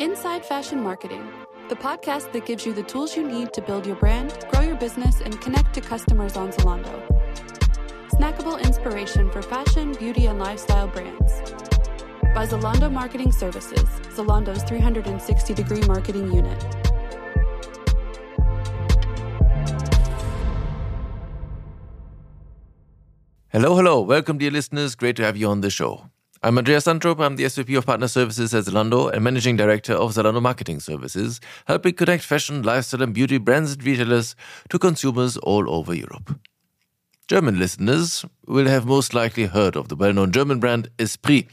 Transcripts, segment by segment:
Inside Fashion Marketing, the podcast that gives you the tools you need to build your brand, grow your business, and connect to customers on Zalando. Snackable inspiration for fashion, beauty, and lifestyle brands. By Zalando Marketing Services, Zalando's 360 degree marketing unit. Hello, hello. Welcome, dear listeners. Great to have you on the show. I'm Andreas Sandrup. I'm the SVP of Partner Services at Zalando and Managing Director of Zalando Marketing Services, helping connect fashion, lifestyle, and beauty brands and retailers to consumers all over Europe. German listeners will have most likely heard of the well known German brand Esprit,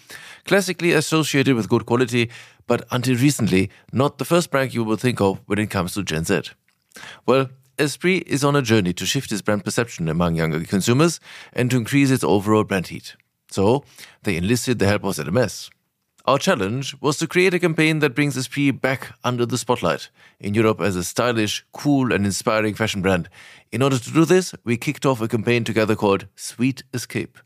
classically associated with good quality, but until recently, not the first brand you will think of when it comes to Gen Z. Well, Esprit is on a journey to shift its brand perception among younger consumers and to increase its overall brand heat. So they enlisted the help of ZMS. Our challenge was to create a campaign that brings Esprit back under the spotlight in Europe as a stylish, cool, and inspiring fashion brand. In order to do this, we kicked off a campaign together called Sweet Escape.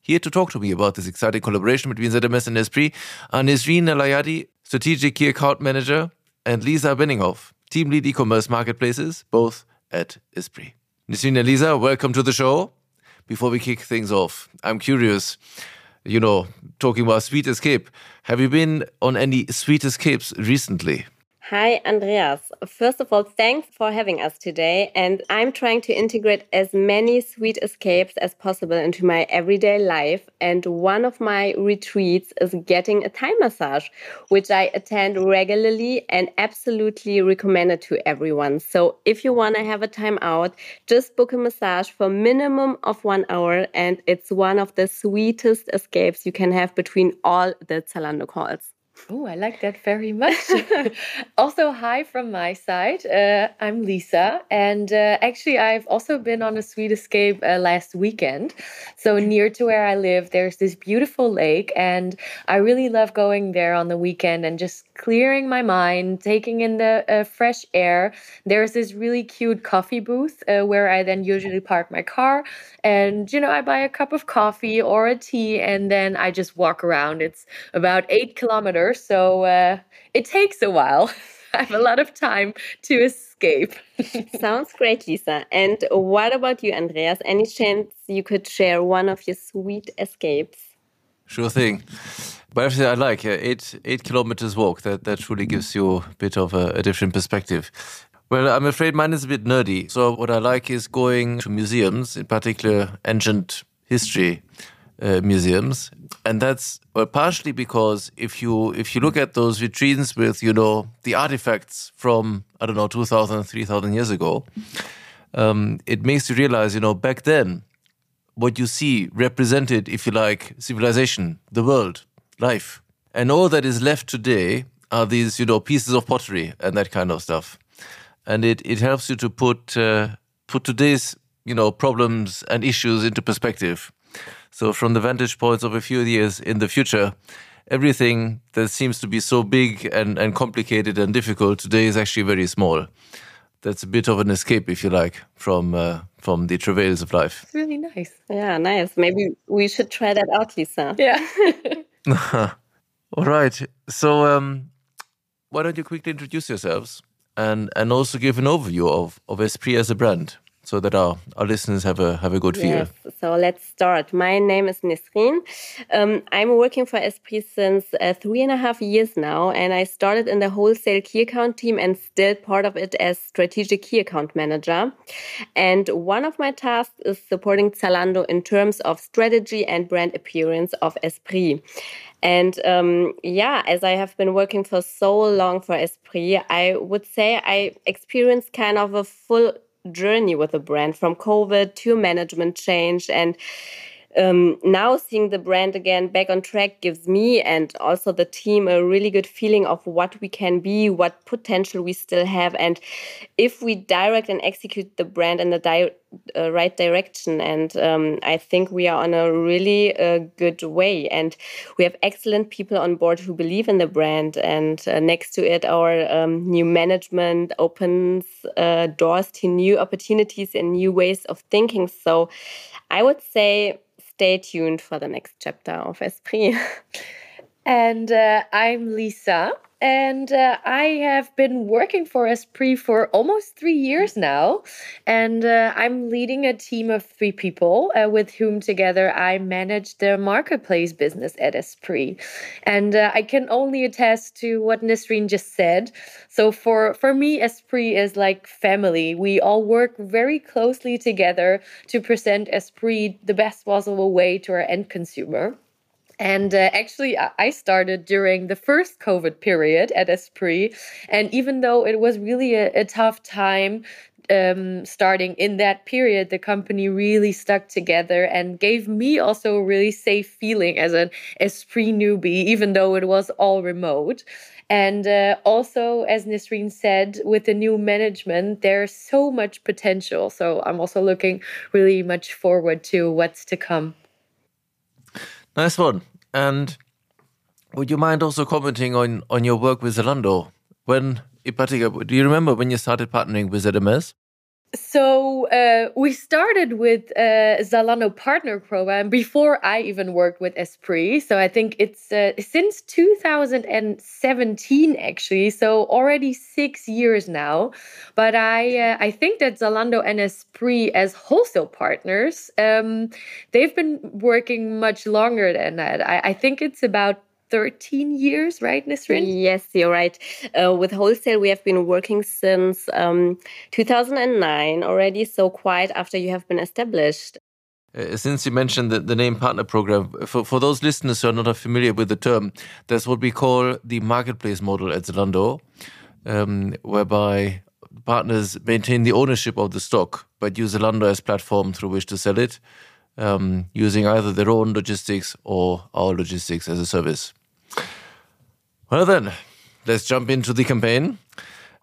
Here to talk to me about this exciting collaboration between ZMS and Esprit are Nisrine El Ayadi, Strategic Key Account Manager, and Lisa Benninghoff, Team Lead E-Commerce Marketplaces, both at Esprit. Nisrine and Lisa, welcome to the show before we kick things off, I'm curious, you know, talking about Sweet Escape, have you been on any Sweet Escapes recently? Hi, Andreas. First of all, thanks for having us today. And I'm trying to integrate as many sweet escapes as possible into my everyday life. And one of my retreats is getting a Thai massage, which I attend regularly and absolutely recommend it to everyone. So if you want to have a time out, just book a massage for minimum of one hour. And it's one of the sweetest escapes you can have between all the Zalando calls. Oh, I like that very much. also, hi from my side. Uh, I'm Lisa, and uh, actually, I've also been on a sweet escape uh, last weekend. So, near to where I live, there's this beautiful lake, and I really love going there on the weekend and just clearing my mind, taking in the uh, fresh air. There's this really cute coffee booth uh, where I then usually park my car, and you know, I buy a cup of coffee or a tea, and then I just walk around. It's about eight kilometers so uh, it takes a while. I have a lot of time to escape. Sounds great, Lisa. And what about you, Andreas? Any chance you could share one of your sweet escapes? Sure thing. But actually, I like uh, eight eight kilometers walk. That that really gives you a bit of a, a different perspective. Well, I'm afraid mine is a bit nerdy. So what I like is going to museums, in particular ancient history uh, museums, and that's partially because if you if you look at those vitrines with you know the artifacts from I don't know 2,000 3,000 years ago, um, it makes you realize you know back then what you see represented, if you like, civilization, the world, life, and all that is left today are these you know pieces of pottery and that kind of stuff, and it it helps you to put uh, put today's you know problems and issues into perspective so, from the vantage points of a few years in the future, everything that seems to be so big and, and complicated and difficult today is actually very small. That's a bit of an escape, if you like, from uh, from the travails of life. It's really nice. Yeah, nice. Maybe we should try that out, Lisa. Yeah. All right. So, um, why don't you quickly introduce yourselves and and also give an overview of of Esprit as a brand? So that our, our listeners have a have a good feel. Yes, so let's start. My name is Nisrine. Um, I'm working for Esprit since uh, three and a half years now, and I started in the wholesale key account team and still part of it as strategic key account manager. And one of my tasks is supporting Zalando in terms of strategy and brand appearance of Esprit. And um, yeah, as I have been working for so long for Esprit, I would say I experienced kind of a full journey with the brand from COVID to management change and um, now seeing the brand again back on track gives me and also the team a really good feeling of what we can be, what potential we still have, and if we direct and execute the brand in the di uh, right direction. And um, I think we are on a really uh, good way, and we have excellent people on board who believe in the brand. And uh, next to it, our um, new management opens uh, doors to new opportunities and new ways of thinking. So I would say stay tuned for the next chapter of Esprit. and uh, I'm Lisa. And uh, I have been working for Esprit for almost three years now. And uh, I'm leading a team of three people uh, with whom together I manage the marketplace business at Esprit. And uh, I can only attest to what Nisrine just said. So for, for me, Esprit is like family. We all work very closely together to present Esprit the best possible way to our end consumer. And uh, actually, I started during the first COVID period at Esprit. And even though it was really a, a tough time, um, starting in that period, the company really stuck together and gave me also a really safe feeling as an Esprit newbie, even though it was all remote. And uh, also, as Nisrine said, with the new management, there's so much potential. So I'm also looking really much forward to what's to come. Nice one. And would you mind also commenting on, on your work with Zalando? When, in particular, do you remember when you started partnering with ZMS? So uh, we started with uh, Zalando Partner Program before I even worked with Esprit. So I think it's uh, since 2017 actually. So already six years now. But I uh, I think that Zalando and Esprit as wholesale partners, um, they've been working much longer than that. I, I think it's about 13 years, right, Nisrine? Yes, you're right. Uh, with wholesale, we have been working since um, 2009 already, so quite after you have been established. Uh, since you mentioned the, the name partner program, for, for those listeners who are not familiar with the term, that's what we call the marketplace model at Zalando, um, whereby partners maintain the ownership of the stock but use Zalando as platform through which to sell it um, using either their own logistics or our logistics as a service. Well, then, let's jump into the campaign.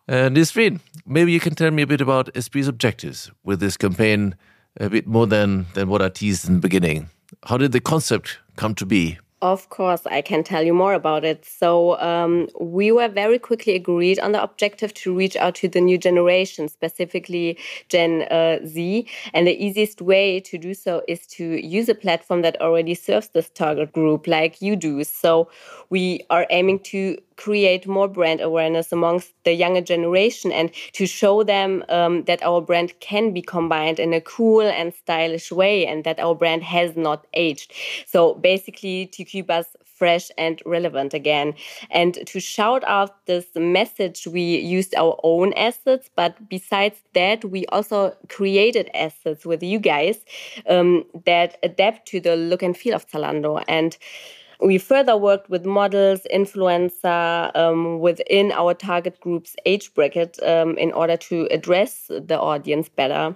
Uh, Nisrine, maybe you can tell me a bit about Esprit's objectives with this campaign, a bit more than, than what I teased in the beginning. How did the concept come to be? Of course, I can tell you more about it. So, um, we were very quickly agreed on the objective to reach out to the new generation, specifically Gen uh, Z. And the easiest way to do so is to use a platform that already serves this target group, like you do. So, we are aiming to create more brand awareness amongst the younger generation and to show them um, that our brand can be combined in a cool and stylish way and that our brand has not aged. So basically, to keep us fresh and relevant again. And to shout out this message, we used our own assets, but besides that, we also created assets with you guys um, that adapt to the look and feel of Zalando. And we further worked with models, influencer um, within our target group's age bracket um, in order to address the audience better.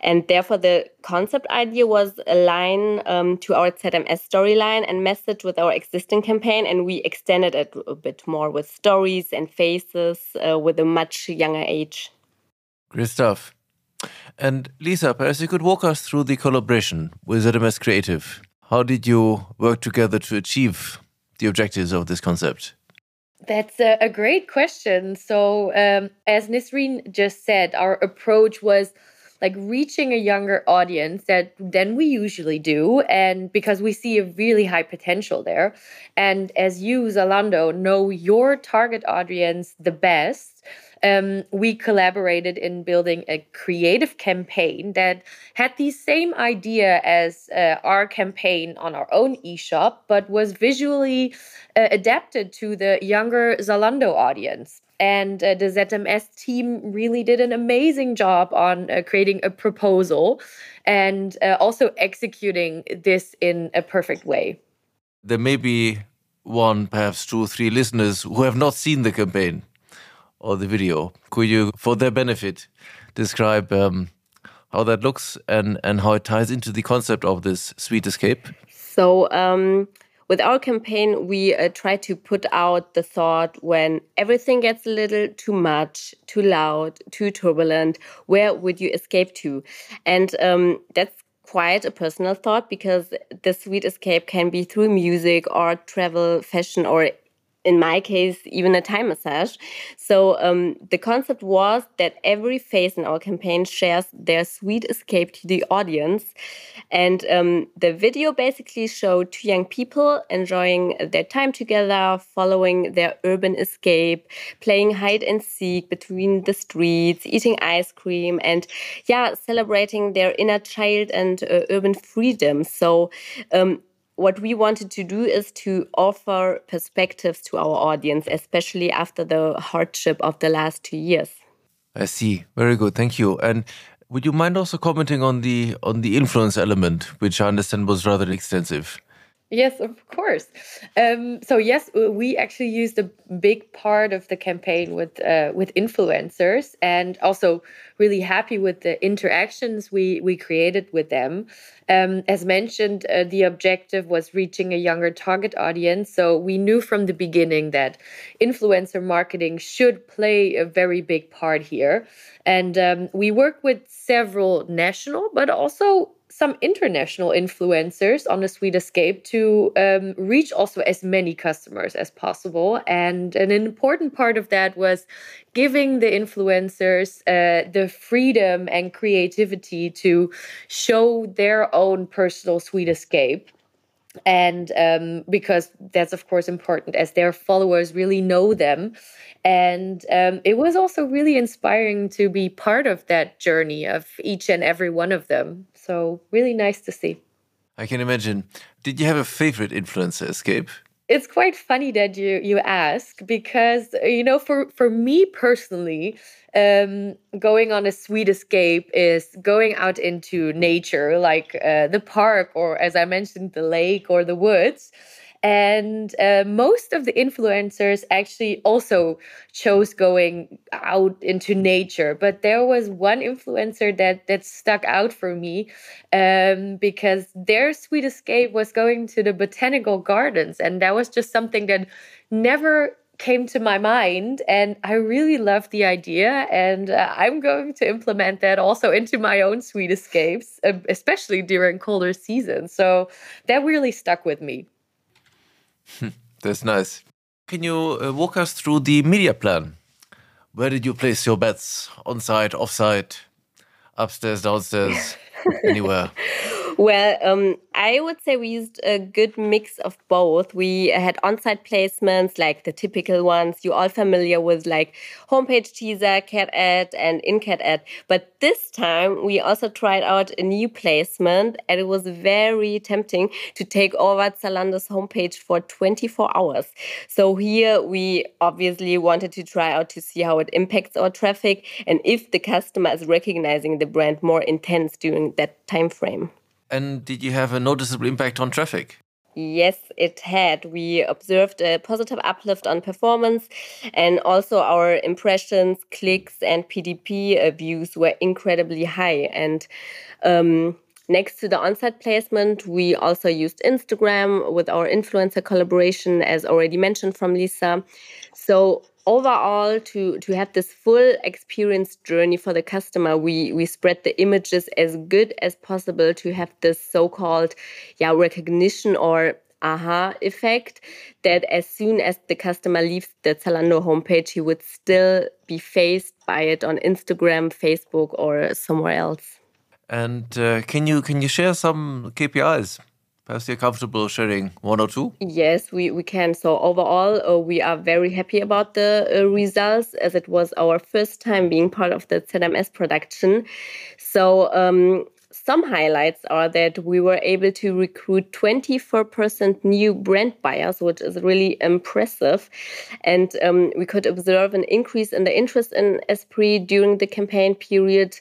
And therefore, the concept idea was align um, to our ZMS storyline and message with our existing campaign, and we extended it a bit more with stories and faces uh, with a much younger age. Stuff. And Lisa, perhaps you could walk us through the collaboration with ZMS Creative. How did you work together to achieve the objectives of this concept? That's a, a great question. So, um, as Nisrine just said, our approach was like reaching a younger audience that than we usually do and because we see a really high potential there and as you zalando know your target audience the best um, we collaborated in building a creative campaign that had the same idea as uh, our campaign on our own eShop, but was visually uh, adapted to the younger Zalando audience. And uh, the ZMS team really did an amazing job on uh, creating a proposal and uh, also executing this in a perfect way. There may be one, perhaps two, or three listeners who have not seen the campaign or the video. Could you, for their benefit, describe um, how that looks and, and how it ties into the concept of this sweet escape? So, um, with our campaign, we uh, try to put out the thought when everything gets a little too much, too loud, too turbulent, where would you escape to? And um, that's quite a personal thought because the sweet escape can be through music or travel, fashion, or in my case, even a Thai massage. So um, the concept was that every face in our campaign shares their sweet escape to the audience. And um, the video basically showed two young people enjoying their time together, following their urban escape, playing hide and seek between the streets, eating ice cream, and yeah, celebrating their inner child and uh, urban freedom. So um, what we wanted to do is to offer perspectives to our audience, especially after the hardship of the last two years. I see. Very good. Thank you. And would you mind also commenting on the on the influence element, which I understand was rather extensive? Yes, of course. Um, so yes, we actually used a big part of the campaign with uh, with influencers, and also really happy with the interactions we we created with them. Um, as mentioned, uh, the objective was reaching a younger target audience. So we knew from the beginning that influencer marketing should play a very big part here, and um, we work with several national, but also some international influencers on the Sweet Escape to um, reach also as many customers as possible. And an important part of that was giving the influencers uh, the freedom and creativity to show their own personal Sweet Escape. And um, because that's of course important as their followers really know them. And um, it was also really inspiring to be part of that journey of each and every one of them so really nice to see. I can imagine. Did you have a favorite influencer escape? It's quite funny that you you ask because you know for for me personally um, going on a sweet escape is going out into nature, like uh, the park, or as I mentioned, the lake or the woods. And uh, most of the influencers actually also chose going out into nature. But there was one influencer that that stuck out for me um, because their sweet escape was going to the botanical gardens, and that was just something that never came to my mind. And I really loved the idea. And uh, I'm going to implement that also into my own sweet escapes uh, especially during colder seasons. So that really stuck with me that's nice. Can you uh, walk us through the media plan? Where did you place your bets? On site off site? Upstairs downstairs? Anywhere well, um, I would say we used a good mix of both. We had on-site placements, like the typical ones you're all familiar with, like homepage teaser, cat ad, and in-cat ad. But this time we also tried out a new placement, and it was very tempting to take over Zalando's homepage for 24 hours. So here we obviously wanted to try out to see how it impacts our traffic and if the customer is recognizing the brand more intense during that time frame. And did you have a noticeable impact on traffic? Yes, it had. We observed a positive uplift on performance, and also our impressions, clicks, and PDP views were incredibly high. And um, next to the on site placement, we also used Instagram with our influencer collaboration, as already mentioned from Lisa. So overall to to have this full experience journey for the customer we we spread the images as good as possible to have this so-called yeah recognition or aha effect that as soon as the customer leaves the Zalando homepage he would still be faced by it on Instagram Facebook or somewhere else. And uh, can you can you share some KPIs Perhaps you're comfortable sharing one or two? Yes, we, we can. So, overall, uh, we are very happy about the uh, results as it was our first time being part of the ZMS production. So, um, some highlights are that we were able to recruit 24% new brand buyers, which is really impressive. And um, we could observe an increase in the interest in Esprit during the campaign period.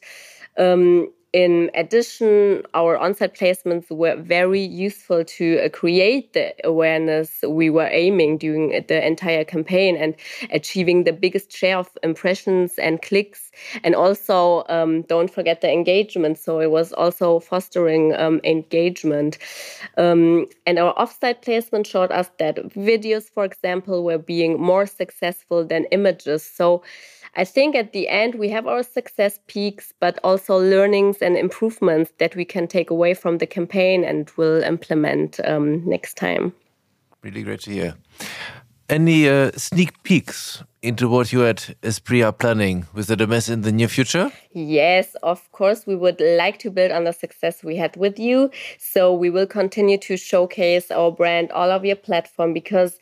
Um, in addition, our on-site placements were very useful to uh, create the awareness we were aiming during the entire campaign and achieving the biggest share of impressions and clicks. And also, um, don't forget the engagement. So it was also fostering um, engagement. Um, and our off-site placement showed us that videos, for example, were being more successful than images. So I think at the end we have our success peaks, but also learnings and improvements that we can take away from the campaign and will implement um, next time. Really great to hear. Any uh, sneak peeks into what you at Esprit are planning with ZMS in the near future? Yes, of course. We would like to build on the success we had with you. So we will continue to showcase our brand all of your platform because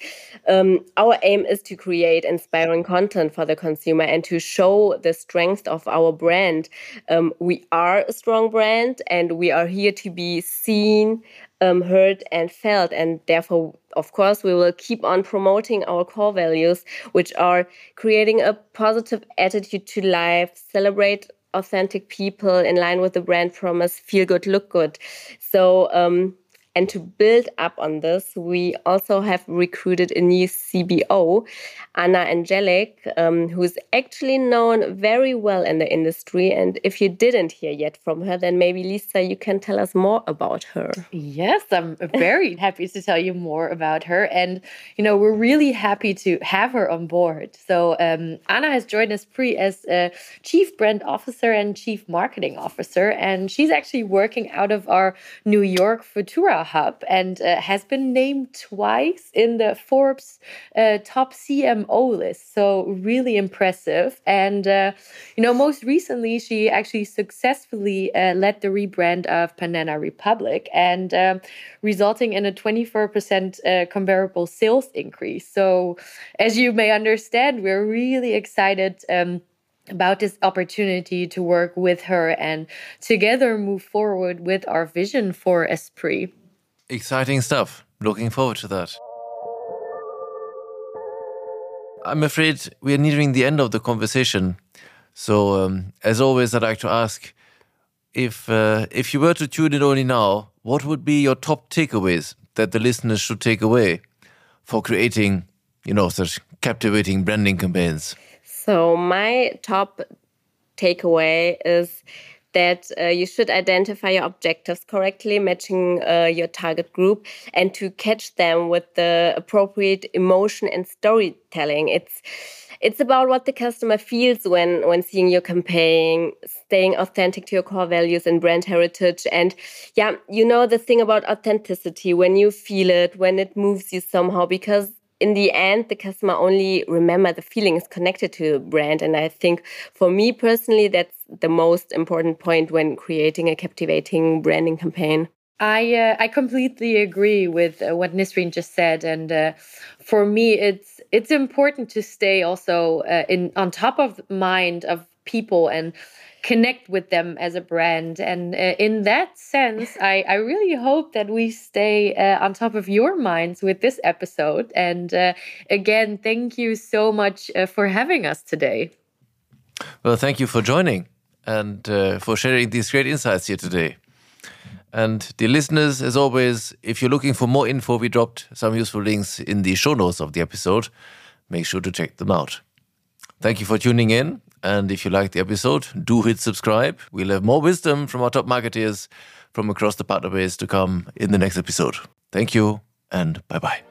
um, our aim is to create inspiring content for the consumer and to show the strength of our brand. Um, we are a strong brand and we are here to be seen, um, heard and felt. And therefore, of course, we will keep on promoting our core values, which are creating a positive attitude to life, celebrate authentic people in line with the brand promise, feel good, look good. So, um, and to build up on this, we also have recruited a new CBO, Anna Angelic, um, who's actually known very well in the industry. And if you didn't hear yet from her, then maybe Lisa, you can tell us more about her. Yes, I'm very happy to tell you more about her. And, you know, we're really happy to have her on board. So, um, Anna has joined Esprit as a chief brand officer and chief marketing officer. And she's actually working out of our New York Futura hub and uh, has been named twice in the Forbes uh, top CMO list. So, really impressive. And, uh, you know, most recently, she actually successfully uh, led the rebrand of Banana Republic and um, resulting in a 24% uh, comparable sales increase. So, as you may understand, we're really excited. Um, about this opportunity to work with her and together move forward with our vision for Esprit. Exciting stuff. Looking forward to that. I'm afraid we are nearing the end of the conversation. So, um, as always, I'd like to ask if uh, if you were to tune in only now, what would be your top takeaways that the listeners should take away for creating, you know, such captivating branding campaigns? So, my top takeaway is that uh, you should identify your objectives correctly, matching uh, your target group, and to catch them with the appropriate emotion and storytelling. It's it's about what the customer feels when when seeing your campaign, staying authentic to your core values and brand heritage. And yeah, you know the thing about authenticity when you feel it, when it moves you somehow, because in the end, the customer only remember the feelings connected to the brand. And I think for me personally, that's the most important point when creating a captivating branding campaign. I uh, I completely agree with uh, what Nisrine just said, and uh, for me, it's it's important to stay also uh, in on top of mind of people and connect with them as a brand. And uh, in that sense, I, I really hope that we stay uh, on top of your minds with this episode. And uh, again, thank you so much uh, for having us today. Well, thank you for joining and uh, for sharing these great insights here today. And dear listeners, as always, if you're looking for more info, we dropped some useful links in the show notes of the episode. Make sure to check them out. Thank you for tuning in. And if you like the episode, do hit subscribe. We'll have more wisdom from our top marketeers from across the partner base to come in the next episode. Thank you and bye bye.